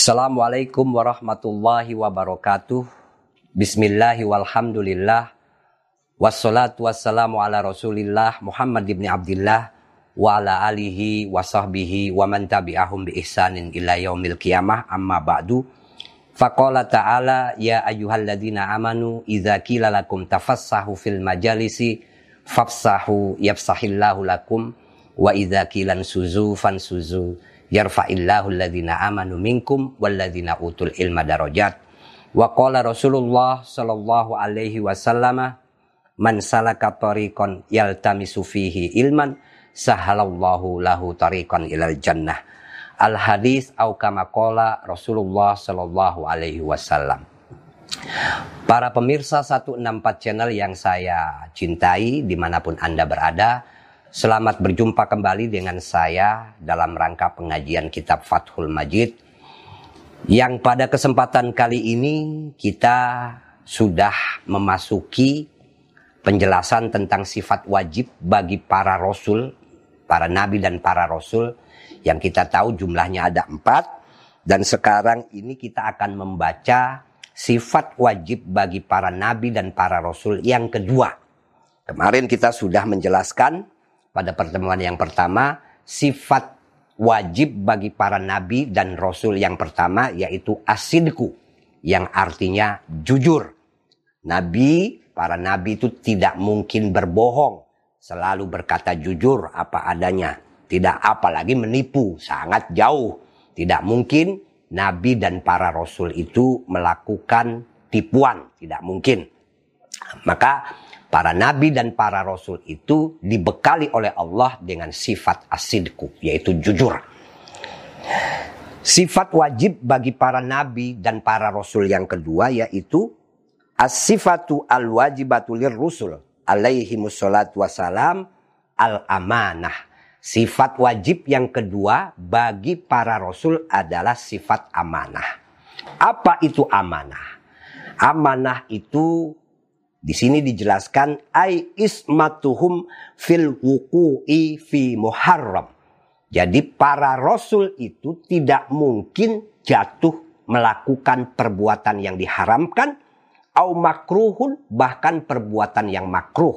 Assalamualaikum warahmatullahi wabarakatuh. Bismillahi walhamdulillah. Wassalatu wassalamu ala rasulillah Muhammad ibn Abdullah wa ala alihi wa sahbihi wa man tabi'ahum bi ihsanin ila yaumil qiyamah amma ba'du. Faqala ta'ala ya ayyuhalladzina amanu idza qila lakum tafassahu fil majalisi fafsahu yafsahillahu lakum wa idza qila suzu fansuzu yarfa'illahu alladhina amanu minkum walladhina utul ilma darajat. Wa qala Rasulullah sallallahu alaihi wasallam man salaka tariqan yaltamisu fihi ilman sahalallahu lahu tariqan ilal jannah. Al hadis au kama qala Rasulullah sallallahu alaihi wasallam. Para pemirsa 164 channel yang saya cintai di mana pun Anda berada, Selamat berjumpa kembali dengan saya dalam rangka pengajian kitab Fathul Majid. Yang pada kesempatan kali ini kita sudah memasuki penjelasan tentang sifat wajib bagi para rasul, para nabi dan para rasul. Yang kita tahu jumlahnya ada empat. Dan sekarang ini kita akan membaca sifat wajib bagi para nabi dan para rasul yang kedua. Kemarin kita sudah menjelaskan pada pertemuan yang pertama sifat wajib bagi para nabi dan rasul yang pertama yaitu asidku yang artinya jujur. Nabi, para nabi itu tidak mungkin berbohong, selalu berkata jujur apa adanya, tidak apalagi menipu, sangat jauh. Tidak mungkin nabi dan para rasul itu melakukan tipuan, tidak mungkin. Maka para nabi dan para rasul itu dibekali oleh Allah dengan sifat asidku, yaitu jujur. Sifat wajib bagi para nabi dan para rasul yang kedua yaitu as-sifatu al-wajibatu rusul alaihi musallatu wassalam al-amanah. Sifat wajib yang kedua bagi para rasul adalah sifat amanah. Apa itu amanah? Amanah itu di sini dijelaskan ai ismatuhum fil wuku'i fi muharram. Jadi para rasul itu tidak mungkin jatuh melakukan perbuatan yang diharamkan au makruhun bahkan perbuatan yang makruh.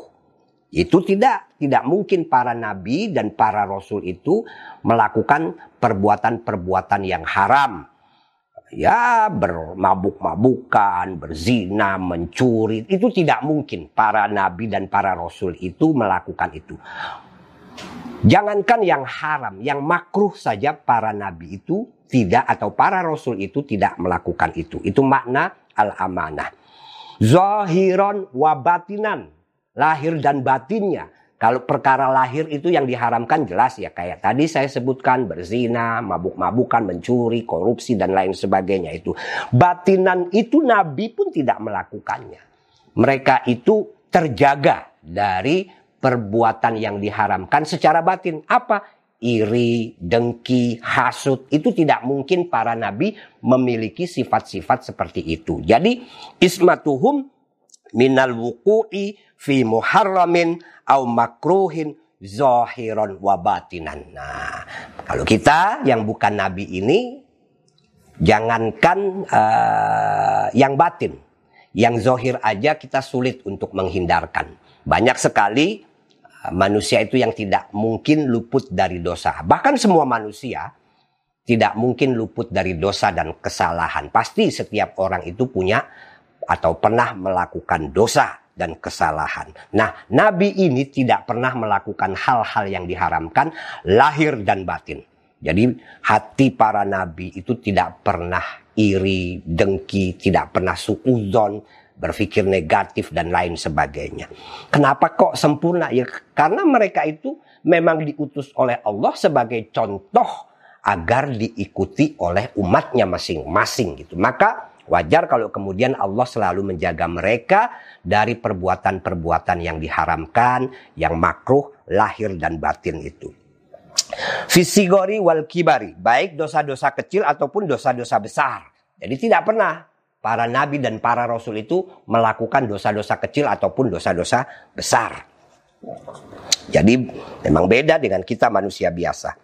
Itu tidak tidak mungkin para nabi dan para rasul itu melakukan perbuatan-perbuatan yang haram ya bermabuk-mabukan, berzina, mencuri. Itu tidak mungkin para nabi dan para rasul itu melakukan itu. Jangankan yang haram, yang makruh saja para nabi itu tidak atau para rasul itu tidak melakukan itu. Itu makna al-amanah. Zahiran wabatinan, lahir dan batinnya kalau perkara lahir itu yang diharamkan jelas ya kayak tadi saya sebutkan berzina, mabuk-mabukan, mencuri, korupsi dan lain sebagainya itu. Batinan itu Nabi pun tidak melakukannya. Mereka itu terjaga dari perbuatan yang diharamkan secara batin. Apa? Iri, dengki, hasut itu tidak mungkin para nabi memiliki sifat-sifat seperti itu. Jadi ismatuhum minal wuku'i fi muharramin au makruhin zahiran wa batinan. Nah, kalau kita yang bukan nabi ini jangankan uh, yang batin, yang zohir aja kita sulit untuk menghindarkan. Banyak sekali uh, manusia itu yang tidak mungkin luput dari dosa. Bahkan semua manusia tidak mungkin luput dari dosa dan kesalahan. Pasti setiap orang itu punya atau pernah melakukan dosa dan kesalahan. Nah, nabi ini tidak pernah melakukan hal-hal yang diharamkan lahir dan batin. Jadi hati para nabi itu tidak pernah iri, dengki, tidak pernah suuzon, berpikir negatif dan lain sebagainya. Kenapa kok sempurna? Ya karena mereka itu memang diutus oleh Allah sebagai contoh agar diikuti oleh umatnya masing-masing gitu. Maka Wajar kalau kemudian Allah selalu menjaga mereka dari perbuatan-perbuatan yang diharamkan, yang makruh, lahir dan batin itu. Fisigori wal kibari, baik dosa-dosa kecil ataupun dosa-dosa besar. Jadi tidak pernah para nabi dan para rasul itu melakukan dosa-dosa kecil ataupun dosa-dosa besar. Jadi memang beda dengan kita manusia biasa.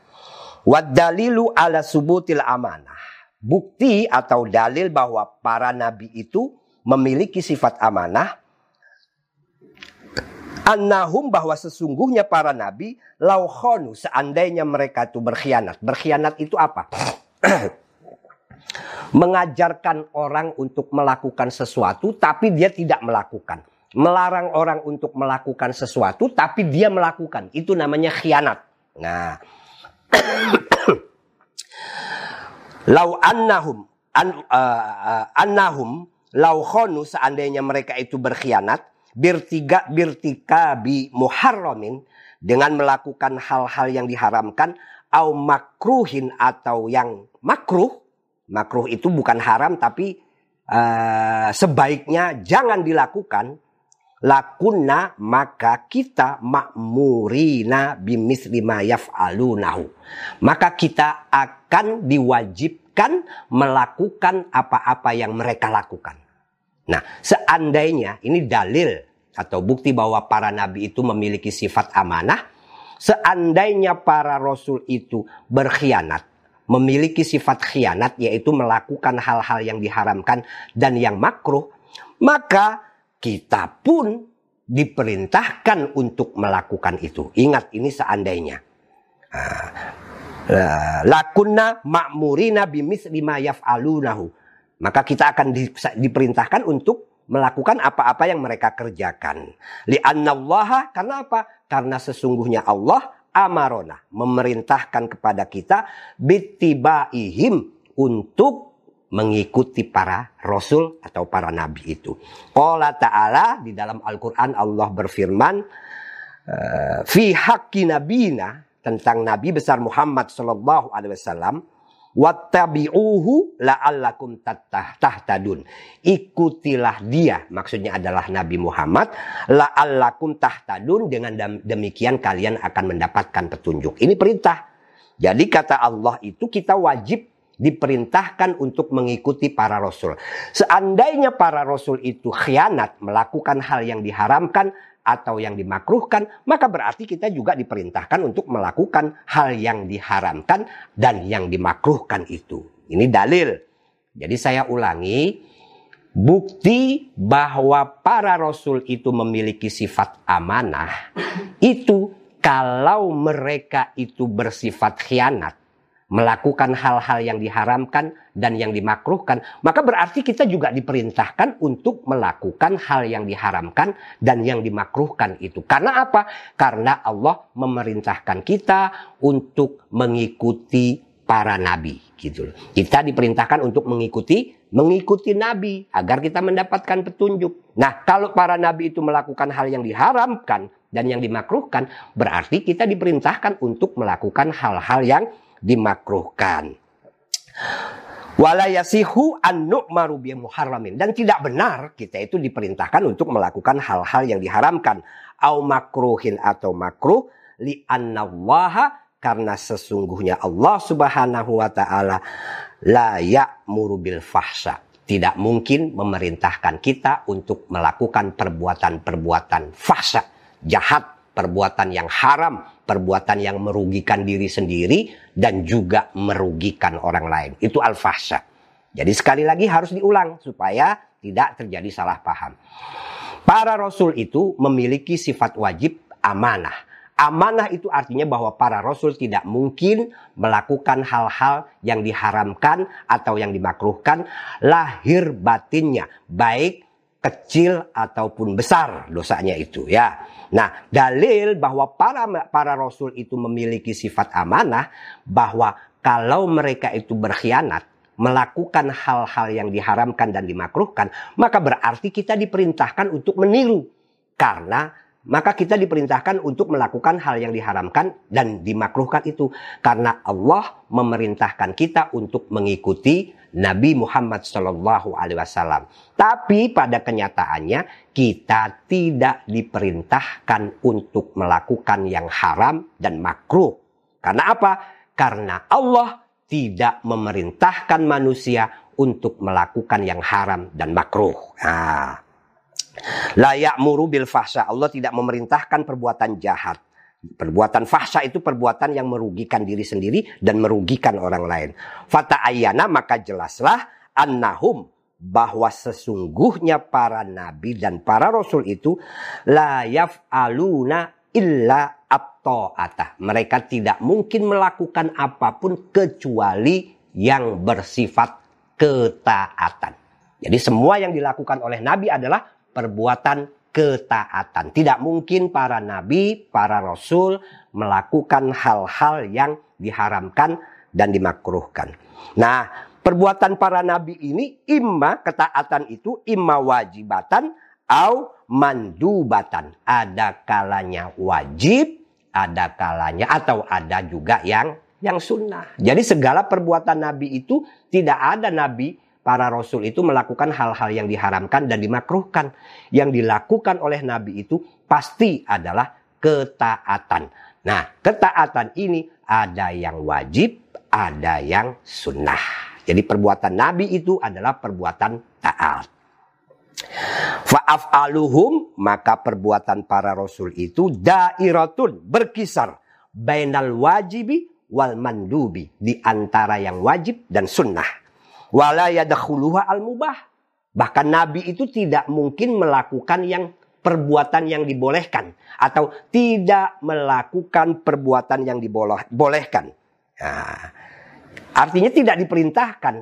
Wad dalilu ala subutil amanah. Bukti atau dalil bahwa para nabi itu memiliki sifat amanah annahum bahwa sesungguhnya para nabi laukhonu seandainya mereka itu berkhianat. Berkhianat itu apa? Mengajarkan orang untuk melakukan sesuatu tapi dia tidak melakukan. Melarang orang untuk melakukan sesuatu tapi dia melakukan. Itu namanya khianat. Nah, lau annahum an, uh, annahum lau khonu seandainya mereka itu berkhianat birtiga birtika bi muharramin dengan melakukan hal-hal yang diharamkan au makruhin atau yang makruh. Makruh itu bukan haram tapi uh, sebaiknya jangan dilakukan lakunna maka kita makmurina bimis lima yaf'alunahu. Maka kita akan diwajibkan melakukan apa-apa yang mereka lakukan. Nah, seandainya ini dalil atau bukti bahwa para nabi itu memiliki sifat amanah, seandainya para rasul itu berkhianat, memiliki sifat khianat yaitu melakukan hal-hal yang diharamkan dan yang makruh, maka kita pun diperintahkan untuk melakukan itu. Ingat ini seandainya. Ah, lakunna ma'murina bimis lima yaf'alunahu. Maka kita akan di, diperintahkan untuk melakukan apa-apa yang mereka kerjakan. Li'annallaha karena apa? Karena sesungguhnya Allah amarona memerintahkan kepada kita bitibaihim untuk mengikuti para rasul atau para nabi itu. Qala ta'ala di dalam Al-Qur'an Allah berfirman eh, fi haqqi nabina tentang nabi besar Muhammad sallallahu alaihi wasallam Wattabi'uhu la'allakum tahtadun. Ikutilah dia, maksudnya adalah Nabi Muhammad, la'allakum tahtadun dengan demikian kalian akan mendapatkan petunjuk. Ini perintah. Jadi kata Allah itu kita wajib diperintahkan untuk mengikuti para rasul. Seandainya para rasul itu khianat melakukan hal yang diharamkan, atau yang dimakruhkan, maka berarti kita juga diperintahkan untuk melakukan hal yang diharamkan dan yang dimakruhkan itu. Ini dalil. Jadi saya ulangi, bukti bahwa para rasul itu memiliki sifat amanah itu kalau mereka itu bersifat khianat melakukan hal-hal yang diharamkan dan yang dimakruhkan, maka berarti kita juga diperintahkan untuk melakukan hal yang diharamkan dan yang dimakruhkan itu. Karena apa? Karena Allah memerintahkan kita untuk mengikuti para nabi gitu Kita diperintahkan untuk mengikuti mengikuti nabi agar kita mendapatkan petunjuk. Nah, kalau para nabi itu melakukan hal yang diharamkan dan yang dimakruhkan, berarti kita diperintahkan untuk melakukan hal-hal yang dimakruhkan. Walayasihu an nu'maru muharramin. Dan tidak benar kita itu diperintahkan untuk melakukan hal-hal yang diharamkan. Au makruhin atau makruh. Li annallaha karena sesungguhnya Allah subhanahu wa ta'ala la ya'muru bil fahsya. Tidak mungkin memerintahkan kita untuk melakukan perbuatan-perbuatan fahsya, jahat, perbuatan yang haram, perbuatan yang merugikan diri sendiri dan juga merugikan orang lain. Itu al-fahsya. Jadi sekali lagi harus diulang supaya tidak terjadi salah paham. Para rasul itu memiliki sifat wajib amanah. Amanah itu artinya bahwa para rasul tidak mungkin melakukan hal-hal yang diharamkan atau yang dimakruhkan lahir batinnya, baik kecil ataupun besar dosanya itu ya. Nah, dalil bahwa para para rasul itu memiliki sifat amanah bahwa kalau mereka itu berkhianat, melakukan hal-hal yang diharamkan dan dimakruhkan, maka berarti kita diperintahkan untuk meniru. Karena maka kita diperintahkan untuk melakukan hal yang diharamkan dan dimakruhkan itu karena Allah memerintahkan kita untuk mengikuti Nabi Muhammad Shallallahu Alaihi Wasallam. Tapi pada kenyataannya kita tidak diperintahkan untuk melakukan yang haram dan makruh. Karena apa? Karena Allah tidak memerintahkan manusia untuk melakukan yang haram dan makruh. Nah, layak muru bil. Allah tidak memerintahkan perbuatan jahat. Perbuatan fahsya itu perbuatan yang merugikan diri sendiri dan merugikan orang lain. Fata ayana maka jelaslah annahum bahwa sesungguhnya para nabi dan para rasul itu la yaf'aluna illa at Mereka tidak mungkin melakukan apa pun kecuali yang bersifat ketaatan. Jadi semua yang dilakukan oleh nabi adalah perbuatan ketaatan. Tidak mungkin para nabi, para rasul melakukan hal-hal yang diharamkan dan dimakruhkan. Nah, perbuatan para nabi ini imma ketaatan itu imma wajibatan au mandubatan. Ada kalanya wajib, ada kalanya atau ada juga yang yang sunnah. Jadi segala perbuatan nabi itu tidak ada nabi para rasul itu melakukan hal-hal yang diharamkan dan dimakruhkan. Yang dilakukan oleh Nabi itu pasti adalah ketaatan. Nah, ketaatan ini ada yang wajib, ada yang sunnah. Jadi perbuatan Nabi itu adalah perbuatan taat. Fa'af'aluhum maka perbuatan para rasul itu dairatun berkisar bainal wajibi wal mandubi di antara yang wajib dan sunnah wala yadkhuluha al-mubah. Bahkan Nabi itu tidak mungkin melakukan yang perbuatan yang dibolehkan atau tidak melakukan perbuatan yang dibolehkan. Nah, artinya tidak diperintahkan.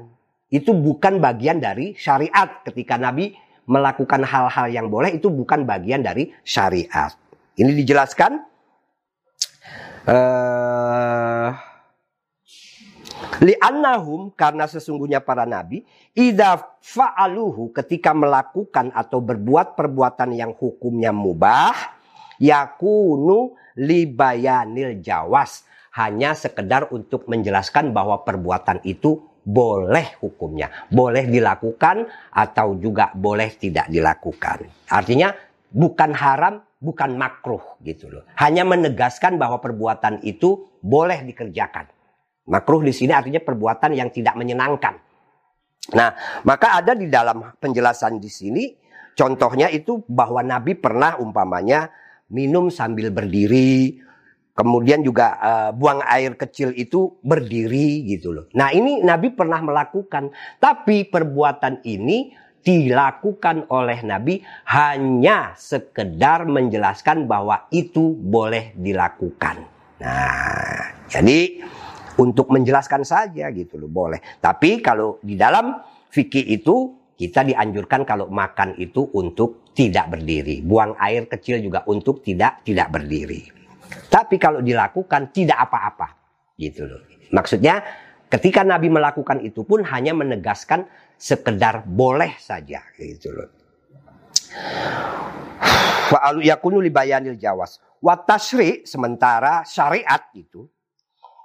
Itu bukan bagian dari syariat ketika Nabi melakukan hal-hal yang boleh itu bukan bagian dari syariat. Ini dijelaskan uh, Li'annahum karena sesungguhnya para nabi idza fa'aluhu ketika melakukan atau berbuat perbuatan yang hukumnya mubah yakunu libayanil jawas hanya sekedar untuk menjelaskan bahwa perbuatan itu boleh hukumnya, boleh dilakukan atau juga boleh tidak dilakukan. Artinya bukan haram, bukan makruh gitu loh. Hanya menegaskan bahwa perbuatan itu boleh dikerjakan. Makruh di sini artinya perbuatan yang tidak menyenangkan. Nah, maka ada di dalam penjelasan di sini contohnya itu bahwa Nabi pernah umpamanya minum sambil berdiri, kemudian juga uh, buang air kecil itu berdiri gitu loh. Nah, ini Nabi pernah melakukan, tapi perbuatan ini dilakukan oleh Nabi hanya sekedar menjelaskan bahwa itu boleh dilakukan. Nah, jadi untuk menjelaskan saja gitu loh boleh. Tapi kalau di dalam fikih itu kita dianjurkan kalau makan itu untuk tidak berdiri. Buang air kecil juga untuk tidak tidak berdiri. Tapi kalau dilakukan tidak apa-apa gitu loh. Maksudnya ketika Nabi melakukan itu pun hanya menegaskan sekedar boleh saja gitu loh. Wa yakunu libayanil jawas. Wa sementara syariat itu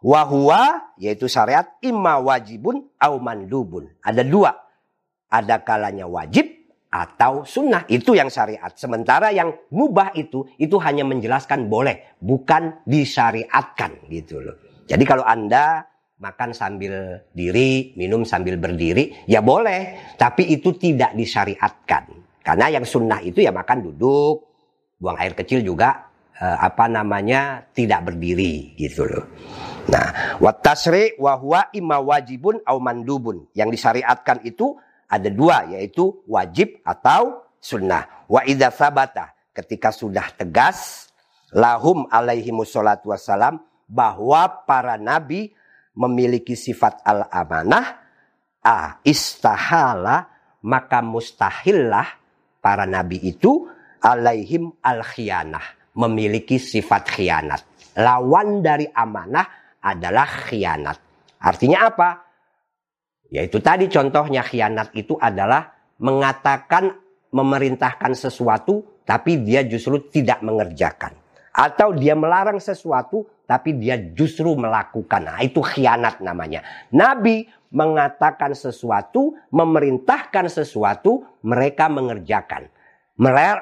Wahua yaitu syariat imma wajibun au mandubun. Ada dua. Ada kalanya wajib atau sunnah. Itu yang syariat. Sementara yang mubah itu, itu hanya menjelaskan boleh. Bukan disyariatkan gitu loh. Jadi kalau Anda makan sambil diri, minum sambil berdiri, ya boleh. Tapi itu tidak disyariatkan. Karena yang sunnah itu ya makan duduk, buang air kecil juga eh, apa namanya tidak berdiri gitu loh. Nah, watasri wahwa imma wajibun au mandubun. Yang disyariatkan itu ada dua, yaitu wajib atau sunnah. Wa idza sabata, ketika sudah tegas, lahum alaihi musallatu wassalam, bahwa para nabi memiliki sifat al-amanah, ah, istahala, maka mustahillah para nabi itu alaihim al-khianah. Memiliki sifat khianat. Lawan dari amanah adalah khianat. Artinya apa? Yaitu tadi contohnya khianat itu adalah mengatakan memerintahkan sesuatu tapi dia justru tidak mengerjakan. Atau dia melarang sesuatu tapi dia justru melakukan. Nah, itu khianat namanya. Nabi mengatakan sesuatu, memerintahkan sesuatu, mereka mengerjakan.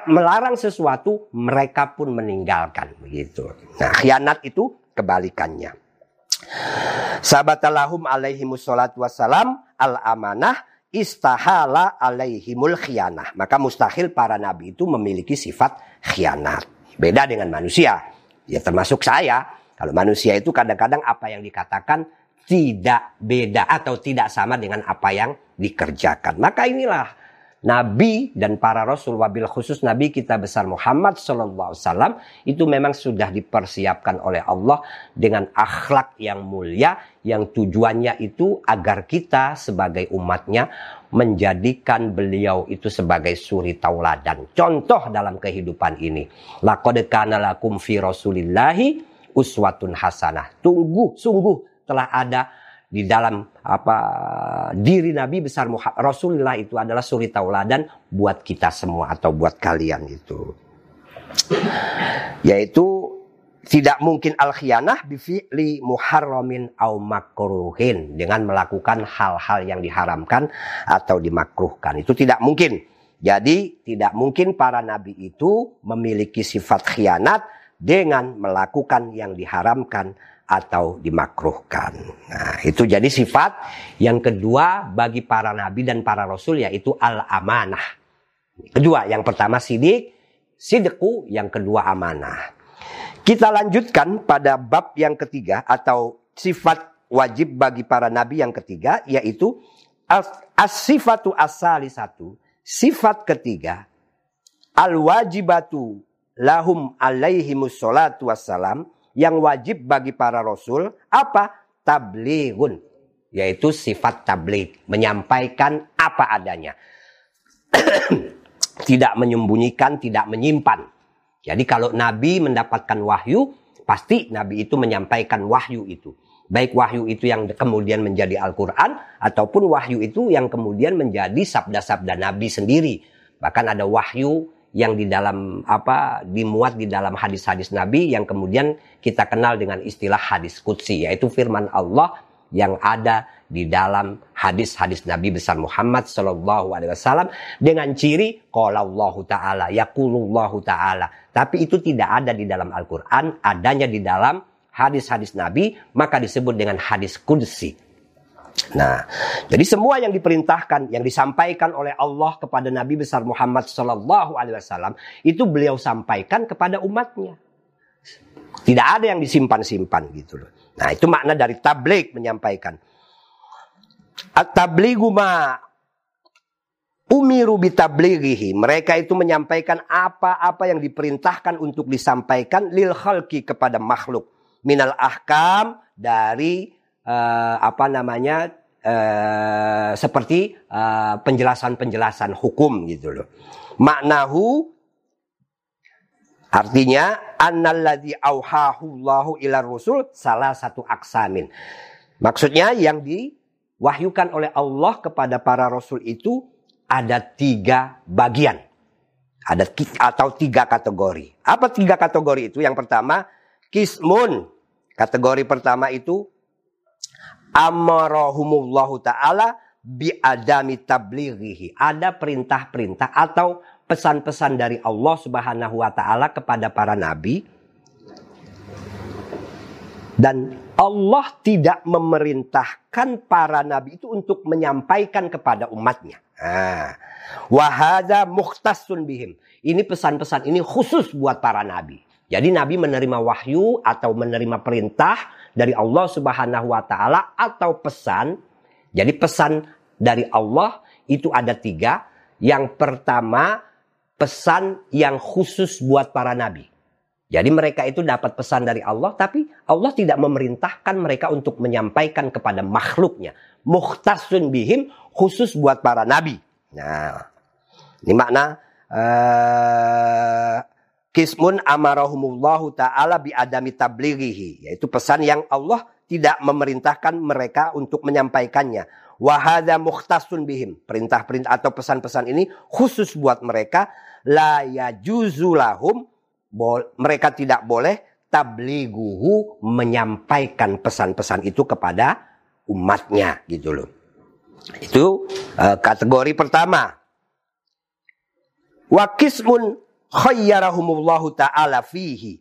Melarang sesuatu, mereka pun meninggalkan. Begitu. Nah, khianat itu kebalikannya. Sabatalahum alaihi musallatu wassalam al-amanah istahala alaihimul khianah. Maka mustahil para nabi itu memiliki sifat khianat. Beda dengan manusia. Ya termasuk saya. Kalau manusia itu kadang-kadang apa yang dikatakan tidak beda atau tidak sama dengan apa yang dikerjakan. Maka inilah Nabi dan para Rasul wabil khusus Nabi kita besar Muhammad Sallallahu Alaihi Wasallam itu memang sudah dipersiapkan oleh Allah dengan akhlak yang mulia yang tujuannya itu agar kita sebagai umatnya menjadikan beliau itu sebagai suri tauladan. Contoh dalam kehidupan ini lakum fi rasulillahi uswatun hasanah. Tunggu sungguh telah ada di dalam apa diri Nabi besar Rasulullah itu adalah suri tauladan buat kita semua atau buat kalian itu. Yaitu tidak mungkin al khianah bifi'li muharramin au makruhin dengan melakukan hal-hal yang diharamkan atau dimakruhkan. Itu tidak mungkin. Jadi tidak mungkin para nabi itu memiliki sifat khianat dengan melakukan yang diharamkan atau dimakruhkan. Nah, itu jadi sifat yang kedua bagi para nabi dan para rasul yaitu al-amanah. Kedua, yang pertama sidik, sidku, yang kedua amanah. Kita lanjutkan pada bab yang ketiga atau sifat wajib bagi para nabi yang ketiga yaitu as-sifatu asali satu. Sifat ketiga al-wajibatu lahum alaihimus salatu wassalam yang wajib bagi para rasul apa? Tablighun. Yaitu sifat tabligh, menyampaikan apa adanya. tidak menyembunyikan, tidak menyimpan. Jadi kalau nabi mendapatkan wahyu, pasti nabi itu menyampaikan wahyu itu. Baik wahyu itu yang kemudian menjadi Al-Quran, ataupun wahyu itu yang kemudian menjadi sabda-sabda nabi sendiri. Bahkan ada wahyu yang di dalam apa dimuat di dalam hadis-hadis Nabi yang kemudian kita kenal dengan istilah hadis kutsi yaitu firman Allah yang ada di dalam hadis-hadis Nabi besar Muhammad Shallallahu Alaihi Wasallam dengan ciri Allah Taala, Yakulullahu Taala. Tapi itu tidak ada di dalam Al-Quran, adanya di dalam hadis-hadis Nabi, maka disebut dengan hadis kudsi. Nah, jadi semua yang diperintahkan, yang disampaikan oleh Allah kepada Nabi besar Muhammad Sallallahu Alaihi Wasallam itu beliau sampaikan kepada umatnya. Tidak ada yang disimpan-simpan gitu loh. Nah, itu makna dari tablik menyampaikan. At-tabligu umiru bitablighihi. Mereka itu menyampaikan apa-apa yang diperintahkan untuk disampaikan lil khalqi kepada makhluk. Minal ahkam dari uh, apa namanya uh, seperti eh, penjelasan-penjelasan uh, hukum gitu loh. Maknahu artinya annalladzi auhahu Allahu ila rusul salah satu aksamin. Maksudnya yang diwahyukan oleh Allah kepada para rasul itu ada tiga bagian. Ada atau tiga kategori. Apa tiga kategori itu? Yang pertama, kismun. Kategori pertama itu amarahumullahu taala bi adami tablighihi. Ada perintah-perintah atau pesan-pesan dari Allah Subhanahu wa taala kepada para nabi dan Allah tidak memerintahkan para nabi itu untuk menyampaikan kepada umatnya. Nah, wahada muhtasun bihim. Ini pesan-pesan ini khusus buat para nabi. Jadi nabi menerima wahyu atau menerima perintah dari Allah Subhanahu wa taala atau pesan. Jadi pesan dari Allah itu ada tiga. Yang pertama pesan yang khusus buat para nabi. Jadi mereka itu dapat pesan dari Allah, tapi Allah tidak memerintahkan mereka untuk menyampaikan kepada makhluknya. Muhtasun bihim khusus buat para nabi. Nah, ini makna uh, Kismun amarahumullahu ta'ala bi adami tablighihi. Yaitu pesan yang Allah tidak memerintahkan mereka untuk menyampaikannya. Wahada mukhtasun bihim. Perintah-perintah atau pesan-pesan ini khusus buat mereka. La yajuzulahum. Mereka tidak boleh tablighuhu menyampaikan pesan-pesan itu kepada umatnya gitu loh. Itu uh, kategori pertama. Wakismun khayyarahumullahu ta'ala fihi.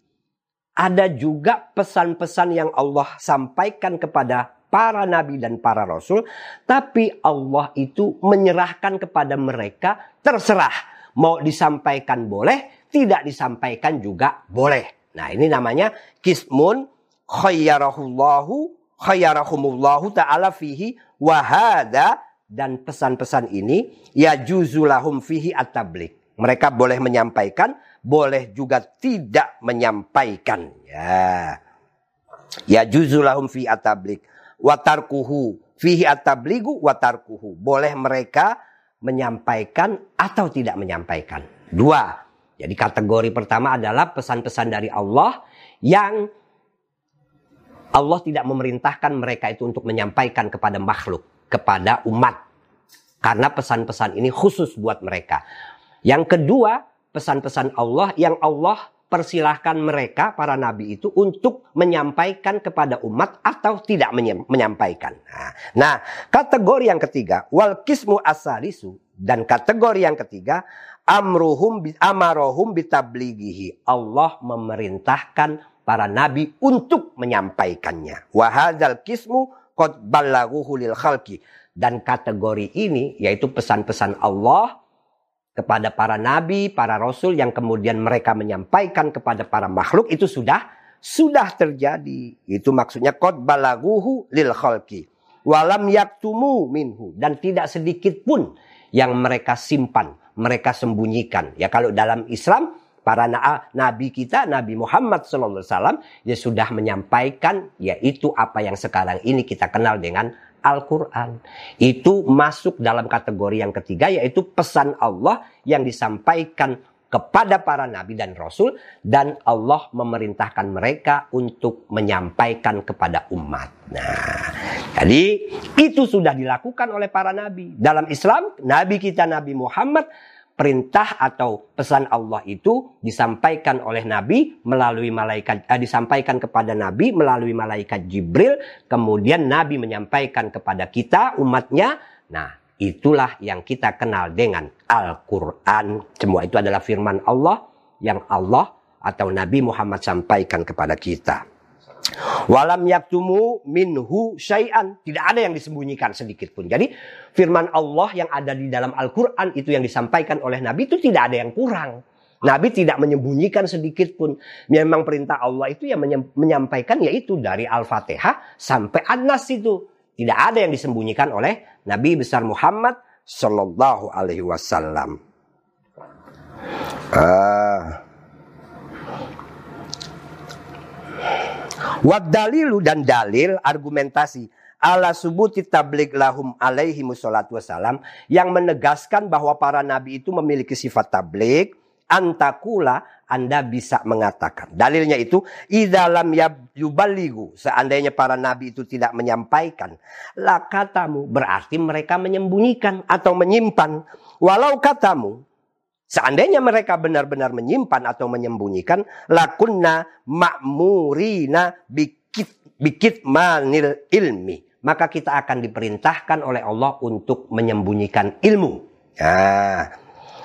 Ada juga pesan-pesan yang Allah sampaikan kepada para nabi dan para rasul. Tapi Allah itu menyerahkan kepada mereka terserah. Mau disampaikan boleh, tidak disampaikan juga boleh. Nah, ini namanya kismun khayyarahullahu khayyarahumullahu ta'ala fihi wahada dan pesan-pesan ini ya juzulahum fihi at-tablik. Mereka boleh menyampaikan, boleh juga tidak menyampaikan. Ya. Ya juzulahum fihi at-tablik. Watarkuhu fihi at-tabligu watarkuhu. Boleh mereka menyampaikan atau tidak menyampaikan. Dua. Jadi kategori pertama adalah pesan-pesan dari Allah yang Allah tidak memerintahkan mereka itu untuk menyampaikan kepada makhluk, kepada umat. Karena pesan-pesan ini khusus buat mereka. Yang kedua, pesan-pesan Allah yang Allah persilahkan mereka, para nabi itu, untuk menyampaikan kepada umat atau tidak menyampaikan. Nah, nah kategori yang ketiga, wal kismu asalisu. Dan kategori yang ketiga, amruhum amarohum bitablighihi. Allah memerintahkan para nabi untuk menyampaikannya. Wahadzal kismu qad lil khalqi. Dan kategori ini yaitu pesan-pesan Allah kepada para nabi, para rasul yang kemudian mereka menyampaikan kepada para makhluk itu sudah sudah terjadi. Itu maksudnya qad ballaghuhu lil khalqi. Walam yaktumu minhu dan tidak sedikit pun yang mereka simpan, mereka sembunyikan. Ya kalau dalam Islam para nabi kita Nabi Muhammad SAW ya sudah menyampaikan yaitu apa yang sekarang ini kita kenal dengan Al-Quran. Itu masuk dalam kategori yang ketiga yaitu pesan Allah yang disampaikan kepada para nabi dan rasul dan Allah memerintahkan mereka untuk menyampaikan kepada umat. Nah, jadi itu sudah dilakukan oleh para nabi. Dalam Islam, nabi kita Nabi Muhammad perintah atau pesan Allah itu disampaikan oleh Nabi melalui malaikat eh, disampaikan kepada Nabi melalui malaikat Jibril. Kemudian Nabi menyampaikan kepada kita umatnya. Nah itulah yang kita kenal dengan Al-Qur'an. Semua itu adalah firman Allah yang Allah atau Nabi Muhammad sampaikan kepada kita Walam yaktumu minhu syai'an. Tidak ada yang disembunyikan sedikit pun. Jadi firman Allah yang ada di dalam Al-Quran itu yang disampaikan oleh Nabi itu tidak ada yang kurang. Nabi tidak menyembunyikan sedikit pun. Memang perintah Allah itu yang menyampaikan yaitu dari Al-Fatihah sampai An-Nas itu. Tidak ada yang disembunyikan oleh Nabi besar Muhammad Sallallahu Alaihi Wasallam. Ah. Wad dalilu dan dalil argumentasi. Ala subuti tablik lahum alaihi musallatu wassalam. Yang menegaskan bahwa para nabi itu memiliki sifat tablik antakula anda bisa mengatakan. Dalilnya itu idalam yubaligu seandainya para nabi itu tidak menyampaikan. La katamu berarti mereka menyembunyikan atau menyimpan. Walau katamu Seandainya mereka benar-benar menyimpan atau menyembunyikan, lakunna ma'murina bikit, bikit manil ilmi. Maka kita akan diperintahkan oleh Allah untuk menyembunyikan ilmu. Ya.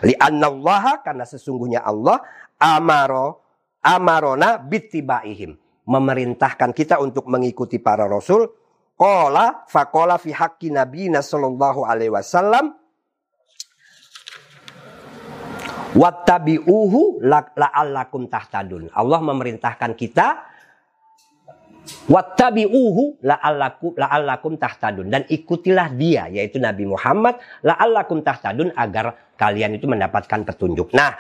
Li'annallaha karena sesungguhnya Allah amaro amarona bitibaihim. Memerintahkan kita untuk mengikuti para rasul. Qala faqala fi haqqi nabiyina sallallahu alaihi wasallam Wattabi'uhu la'allakum tahtadun. Allah memerintahkan kita Wattabi'uhu la'allakum la'allakum tahtadun dan ikutilah dia yaitu Nabi Muhammad la'allakum tahtadun agar kalian itu mendapatkan petunjuk. Nah,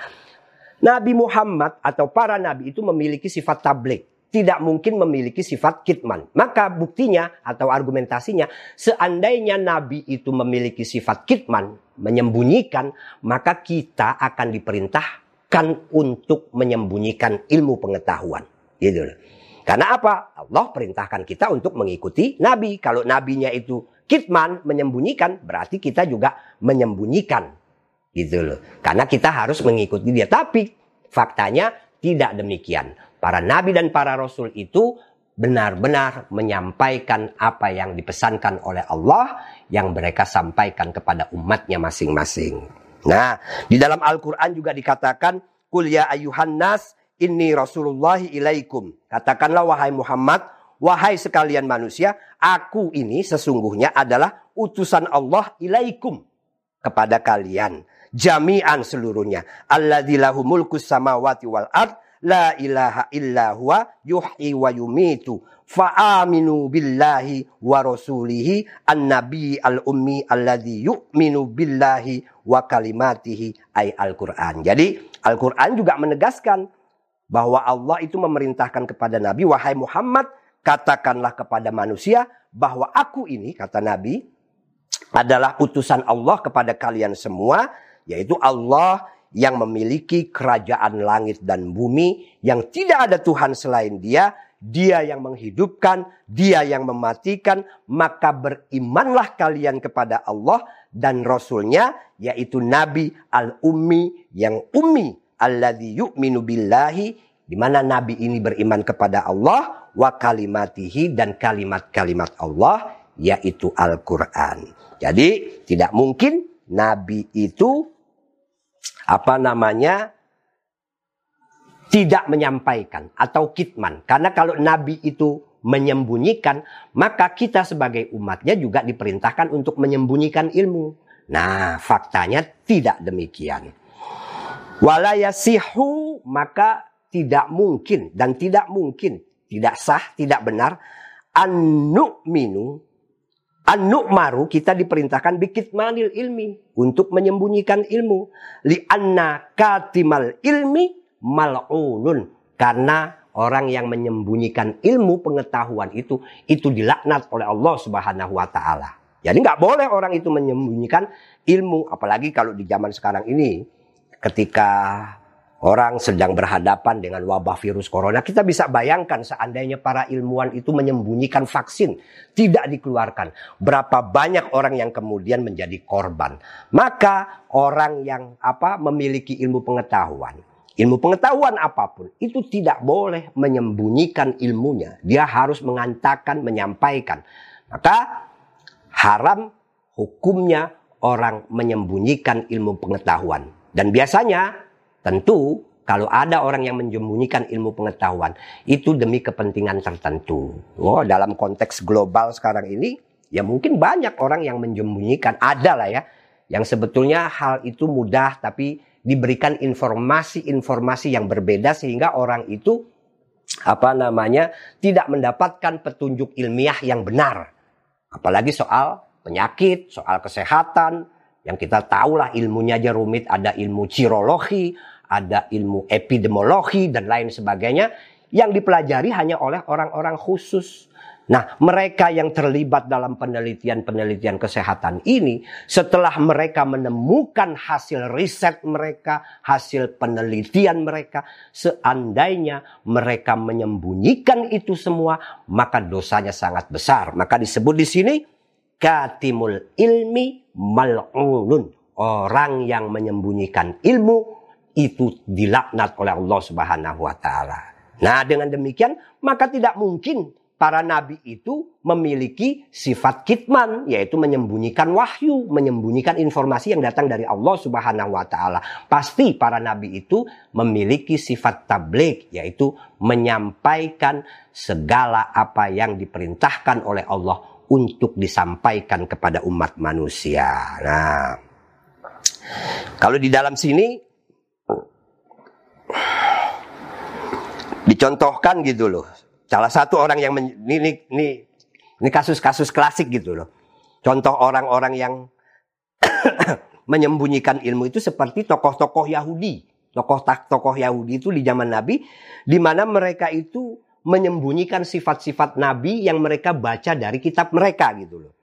Nabi Muhammad atau para nabi itu memiliki sifat tablik tidak mungkin memiliki sifat kitman. Maka buktinya atau argumentasinya, seandainya Nabi itu memiliki sifat kitman, menyembunyikan, maka kita akan diperintahkan untuk menyembunyikan ilmu pengetahuan. Gitu loh. Karena apa? Allah perintahkan kita untuk mengikuti Nabi. Kalau Nabinya itu kitman, menyembunyikan, berarti kita juga menyembunyikan. Gitu loh. Karena kita harus mengikuti dia. Tapi faktanya tidak demikian. Para nabi dan para rasul itu benar-benar menyampaikan apa yang dipesankan oleh Allah yang mereka sampaikan kepada umatnya masing-masing. Nah, di dalam Al-Quran juga dikatakan, Kul ya ayuhan nas, inni rasulullahi ilaikum. Katakanlah wahai Muhammad, wahai sekalian manusia, aku ini sesungguhnya adalah utusan Allah ilaikum kepada kalian. Jami'an seluruhnya. Alladzi lahu samawati wal ard la ilaha illa huwa yuhyi wa yumitu fa'aminu billahi wa rasulihi an-nabi al-ummi alladhi yu'minu billahi wa kalimatihi ay Al-Qur'an. Jadi Al-Qur'an juga menegaskan bahwa Allah itu memerintahkan kepada Nabi wahai Muhammad katakanlah kepada manusia bahwa aku ini kata Nabi adalah utusan Allah kepada kalian semua yaitu Allah yang memiliki kerajaan langit dan bumi yang tidak ada Tuhan selain Dia, Dia yang menghidupkan, Dia yang mematikan, maka berimanlah kalian kepada Allah dan Rasulnya yaitu Nabi al-Ummi yang ummi alladzi yu'minu billahi di mana Nabi ini beriman kepada Allah wa kalimatihi dan kalimat-kalimat Allah yaitu Al-Quran. Jadi tidak mungkin Nabi itu apa namanya tidak menyampaikan atau kitman. Karena kalau Nabi itu menyembunyikan, maka kita sebagai umatnya juga diperintahkan untuk menyembunyikan ilmu. Nah, faktanya tidak demikian. Walayasihu maka tidak mungkin dan tidak mungkin, tidak sah, tidak benar anu minu An-nu'maru kita diperintahkan bikit manil ilmi untuk menyembunyikan ilmu. Li anna katimal ilmi mal'unun. Karena orang yang menyembunyikan ilmu pengetahuan itu itu dilaknat oleh Allah Subhanahu wa taala. Jadi nggak boleh orang itu menyembunyikan ilmu apalagi kalau di zaman sekarang ini ketika orang sedang berhadapan dengan wabah virus corona, kita bisa bayangkan seandainya para ilmuwan itu menyembunyikan vaksin, tidak dikeluarkan. Berapa banyak orang yang kemudian menjadi korban. Maka orang yang apa memiliki ilmu pengetahuan, ilmu pengetahuan apa pun, itu tidak boleh menyembunyikan ilmunya. Dia harus mengantarkan, menyampaikan. Maka haram hukumnya orang menyembunyikan ilmu pengetahuan. Dan biasanya Tentu kalau ada orang yang menyembunyikan ilmu pengetahuan itu demi kepentingan tertentu. Oh, dalam konteks global sekarang ini ya mungkin banyak orang yang menyembunyikan ada lah ya yang sebetulnya hal itu mudah tapi diberikan informasi-informasi yang berbeda sehingga orang itu apa namanya tidak mendapatkan petunjuk ilmiah yang benar. Apalagi soal penyakit, soal kesehatan yang kita tahulah ilmunya aja rumit, ada ilmu cirologi, ada ilmu epidemiologi dan lain sebagainya yang dipelajari hanya oleh orang-orang khusus. Nah, mereka yang terlibat dalam penelitian-penelitian kesehatan ini, setelah mereka menemukan hasil riset mereka, hasil penelitian mereka, seandainya mereka menyembunyikan itu semua, maka dosanya sangat besar. Maka disebut di sini katimul ilmi mal'unun. Orang yang menyembunyikan ilmu itu dilaknat oleh Allah Subhanahu wa taala. Nah, dengan demikian maka tidak mungkin para nabi itu memiliki sifat kitman yaitu menyembunyikan wahyu, menyembunyikan informasi yang datang dari Allah Subhanahu wa taala. Pasti para nabi itu memiliki sifat tablik yaitu menyampaikan segala apa yang diperintahkan oleh Allah untuk disampaikan kepada umat manusia. Nah, kalau di dalam sini dicontohkan gitu loh. Salah satu orang yang men, ini ini ini kasus-kasus klasik gitu loh. Contoh orang-orang yang menyembunyikan ilmu itu seperti tokoh-tokoh Yahudi. Tokoh-tokoh Yahudi itu di zaman Nabi di mana mereka itu menyembunyikan sifat-sifat Nabi yang mereka baca dari kitab mereka gitu loh.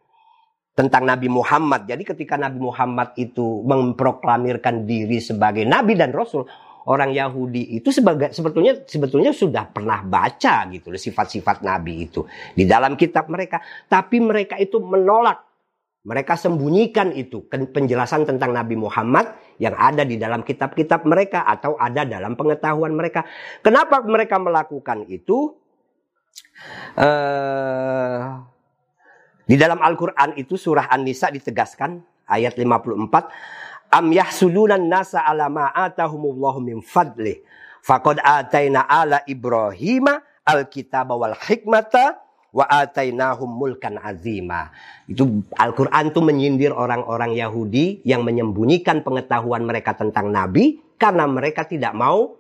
Tentang Nabi Muhammad. Jadi ketika Nabi Muhammad itu memproklamirkan diri sebagai Nabi dan Rasul, orang Yahudi itu sebagai sebetulnya sebetulnya sudah pernah baca gitu sifat-sifat Nabi itu di dalam kitab mereka, tapi mereka itu menolak. Mereka sembunyikan itu penjelasan tentang Nabi Muhammad yang ada di dalam kitab-kitab mereka atau ada dalam pengetahuan mereka. Kenapa mereka melakukan itu? Uh, di dalam Al-Quran itu surah An-Nisa ditegaskan ayat 54 Am yahsudunan nasa ala ma atahumullahu min fadlih. Faqad ataina ala Ibrahim alkitab wal hikmata wa atainahum mulkan azima. Itu Al-Qur'an tuh menyindir orang-orang Yahudi yang menyembunyikan pengetahuan mereka tentang nabi karena mereka tidak mau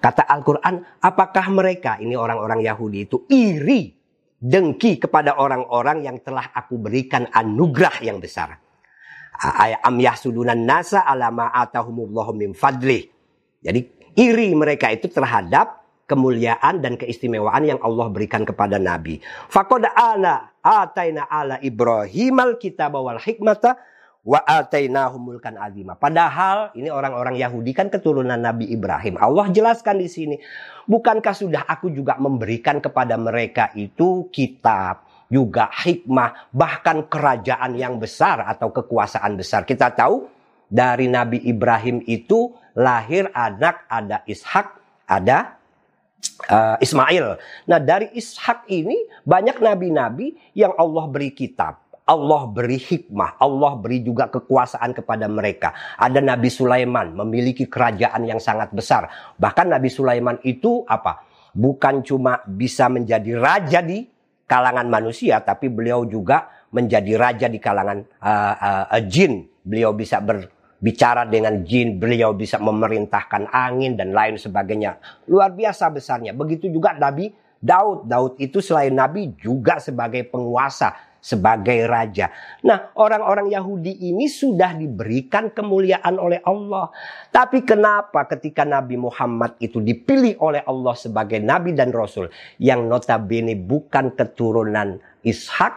kata Al-Qur'an, apakah mereka ini orang-orang Yahudi itu iri dengki kepada orang-orang yang telah aku berikan anugerah yang besar. Am yahsudunan nasa alama atahumullahu min fadlih. Jadi iri mereka itu terhadap kemuliaan dan keistimewaan yang Allah berikan kepada Nabi. Faqad ala ataina ala Ibrahim al-kitab wal hikmata wa atainahu mulkan azima. Padahal ini orang-orang Yahudi kan keturunan Nabi Ibrahim. Allah jelaskan di sini, bukankah sudah aku juga memberikan kepada mereka itu kitab, juga hikmah, bahkan kerajaan yang besar atau kekuasaan besar. Kita tahu dari Nabi Ibrahim itu lahir anak ada Ishak, ada uh, Ismail. Nah dari Ishak ini banyak nabi-nabi yang Allah beri kitab. Allah beri hikmah, Allah beri juga kekuasaan kepada mereka. Ada Nabi Sulaiman memiliki kerajaan yang sangat besar. Bahkan Nabi Sulaiman itu apa? Bukan cuma bisa menjadi raja di kalangan manusia, tapi beliau juga menjadi raja di kalangan uh, uh, jin. Beliau bisa berbicara dengan jin, beliau bisa memerintahkan angin dan lain sebagainya. Luar biasa besarnya. Begitu juga Nabi Daud. Daud itu selain Nabi juga sebagai penguasa sebagai raja. Nah, orang-orang Yahudi ini sudah diberikan kemuliaan oleh Allah. Tapi kenapa ketika Nabi Muhammad itu dipilih oleh Allah sebagai nabi dan rasul yang notabene bukan keturunan Ishak,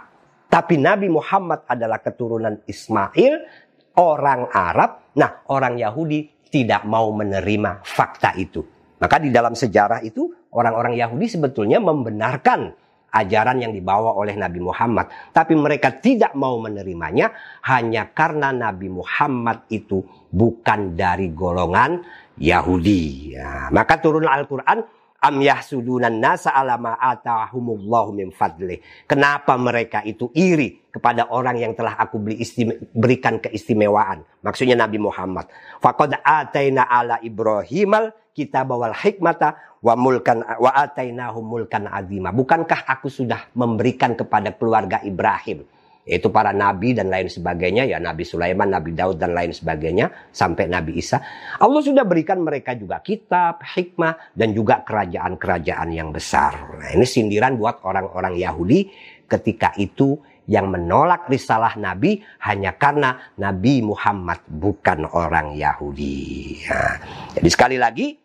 tapi Nabi Muhammad adalah keturunan Ismail, orang Arab. Nah, orang Yahudi tidak mau menerima fakta itu. Maka di dalam sejarah itu orang-orang Yahudi sebetulnya membenarkan ajaran yang dibawa oleh Nabi Muhammad. Tapi mereka tidak mau menerimanya hanya karena Nabi Muhammad itu bukan dari golongan Yahudi. Ya, maka turun Al-Quran, am yahsudunan nasa alama atahumullahu min fadli. Kenapa mereka itu iri kepada orang yang telah aku beri istime, berikan keistimewaan. Maksudnya Nabi Muhammad. Faqad ala Ibrahimal kita bawal hikmata wa mulkan wa atainahum mulkan azima. Bukankah aku sudah memberikan kepada keluarga Ibrahim yaitu para nabi dan lain sebagainya ya Nabi Sulaiman, Nabi Daud dan lain sebagainya sampai Nabi Isa. Allah sudah berikan mereka juga kitab, hikmah dan juga kerajaan-kerajaan yang besar. Nah, ini sindiran buat orang-orang Yahudi ketika itu yang menolak risalah Nabi hanya karena Nabi Muhammad bukan orang Yahudi. Nah, jadi sekali lagi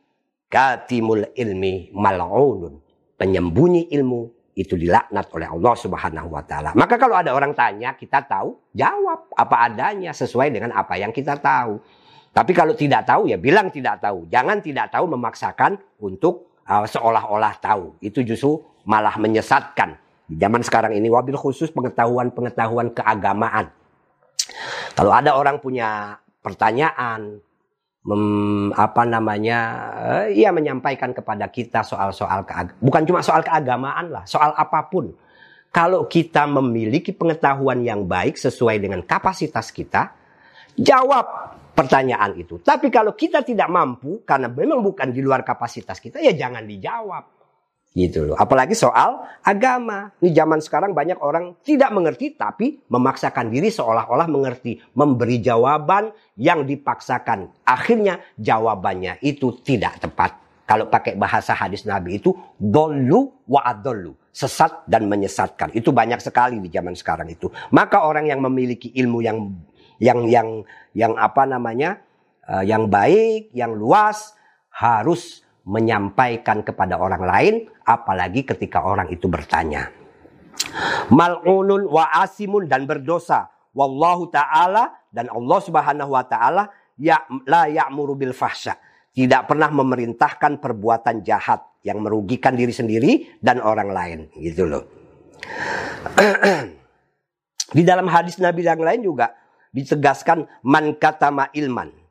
katimul ilmi mal'unun. Penyembunyi ilmu itu dilaknat oleh Allah Subhanahu wa taala. Maka kalau ada orang tanya, kita tahu, jawab apa adanya sesuai dengan apa yang kita tahu. Tapi kalau tidak tahu ya bilang tidak tahu. Jangan tidak tahu memaksakan untuk uh, seolah-olah tahu. Itu justru malah menyesatkan. Di zaman sekarang ini wabil khusus pengetahuan-pengetahuan keagamaan. Kalau ada orang punya pertanyaan, mem, apa namanya uh, menyampaikan kepada kita soal-soal bukan cuma soal keagamaan lah soal apa pun. Kalau kita memiliki pengetahuan yang baik sesuai dengan kapasitas kita jawab pertanyaan itu. Tapi kalau kita tidak mampu karena memang bukan di luar kapasitas kita ya jangan dijawab Gitu loh. Apalagi soal agama. Ini zaman sekarang banyak orang tidak mengerti tapi memaksakan diri seolah-olah mengerti. Memberi jawaban yang dipaksakan. Akhirnya jawabannya itu tidak tepat. Kalau pakai bahasa hadis Nabi itu dolu wa adolu. Sesat dan menyesatkan. Itu banyak sekali di zaman sekarang itu. Maka orang yang memiliki ilmu yang yang yang yang apa namanya? Uh, yang baik, yang luas harus menyampaikan kepada orang lain apalagi ketika orang itu bertanya. Mal'unun wa asimun dan berdosa. Wallahu ta'ala dan Allah subhanahu wa ta'ala ya, la ya'muru bil fahsya. Tidak pernah memerintahkan perbuatan jahat yang merugikan diri sendiri dan orang lain. Gitu loh. Di dalam hadis Nabi yang lain juga ditegaskan man katama ilman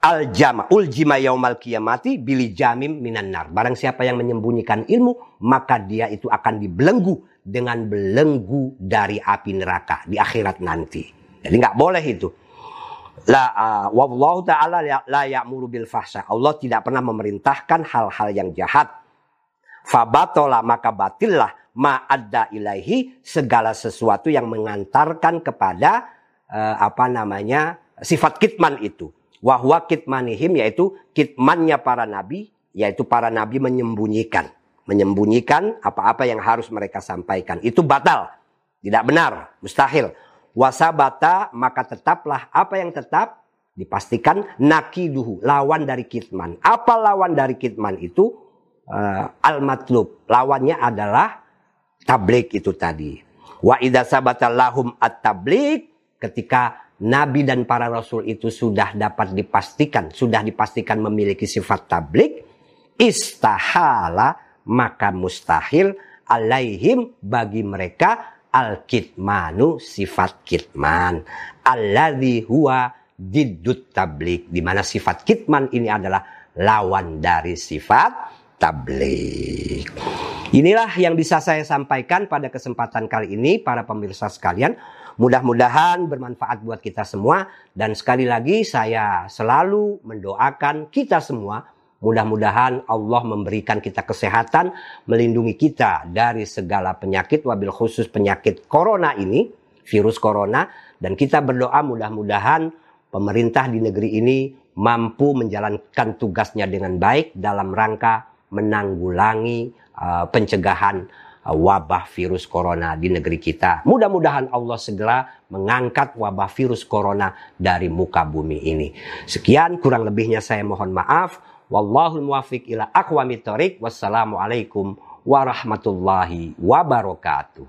al jama ul jima yaumal kiamati bili jamim minan nar. Barang siapa yang menyembunyikan ilmu, maka dia itu akan dibelenggu dengan belenggu dari api neraka di akhirat nanti. Jadi nggak boleh itu. La uh, wallahu taala la ya'muru bil fahsya. Allah tidak pernah memerintahkan hal-hal yang jahat. Fabatola maka batillah ma'adda ilaihi segala sesuatu yang mengantarkan kepada uh, apa namanya sifat kitman itu. Wahwa kitmanihim yaitu kitmannya para nabi, yaitu para nabi menyembunyikan. Menyembunyikan apa-apa yang harus mereka sampaikan. Itu batal. Tidak benar, mustahil. Wasabata maka tetaplah apa yang tetap dipastikan nakiduhu lawan dari kitman. Apa lawan dari kitman itu? Uh, al-matlub. Lawannya adalah tablik itu tadi. Wa idza sabata lahum at-tablik ketika nabi dan para rasul itu sudah dapat dipastikan, sudah dipastikan memiliki sifat tablik, istahala maka mustahil alaihim bagi mereka al-kitmanu sifat kitman. Alladhi huwa diddut tablik. Di mana sifat kitman ini adalah lawan dari sifat tablik. Inilah yang bisa saya sampaikan pada kesempatan kali ini para pemirsa sekalian. Mudah-mudahan bermanfaat buat kita semua. Dan sekali lagi saya selalu mendoakan kita semua. Mudah-mudahan Allah memberikan kita kesehatan, melindungi kita dari segala penyakit wabil khusus penyakit corona ini, virus corona. Dan kita berdoa mudah-mudahan pemerintah di negeri ini mampu menjalankan tugasnya dengan baik dalam rangka menanggulangi uh, pencegahan wabah virus corona di negeri kita. Mudah-mudahan Allah segera mengangkat wabah virus corona dari muka bumi ini. Sekian kurang lebihnya saya mohon maaf. Wallahul muwafiq ila aqwamit thoriq. Wassalamualaikum warahmatullahi wabarakatuh.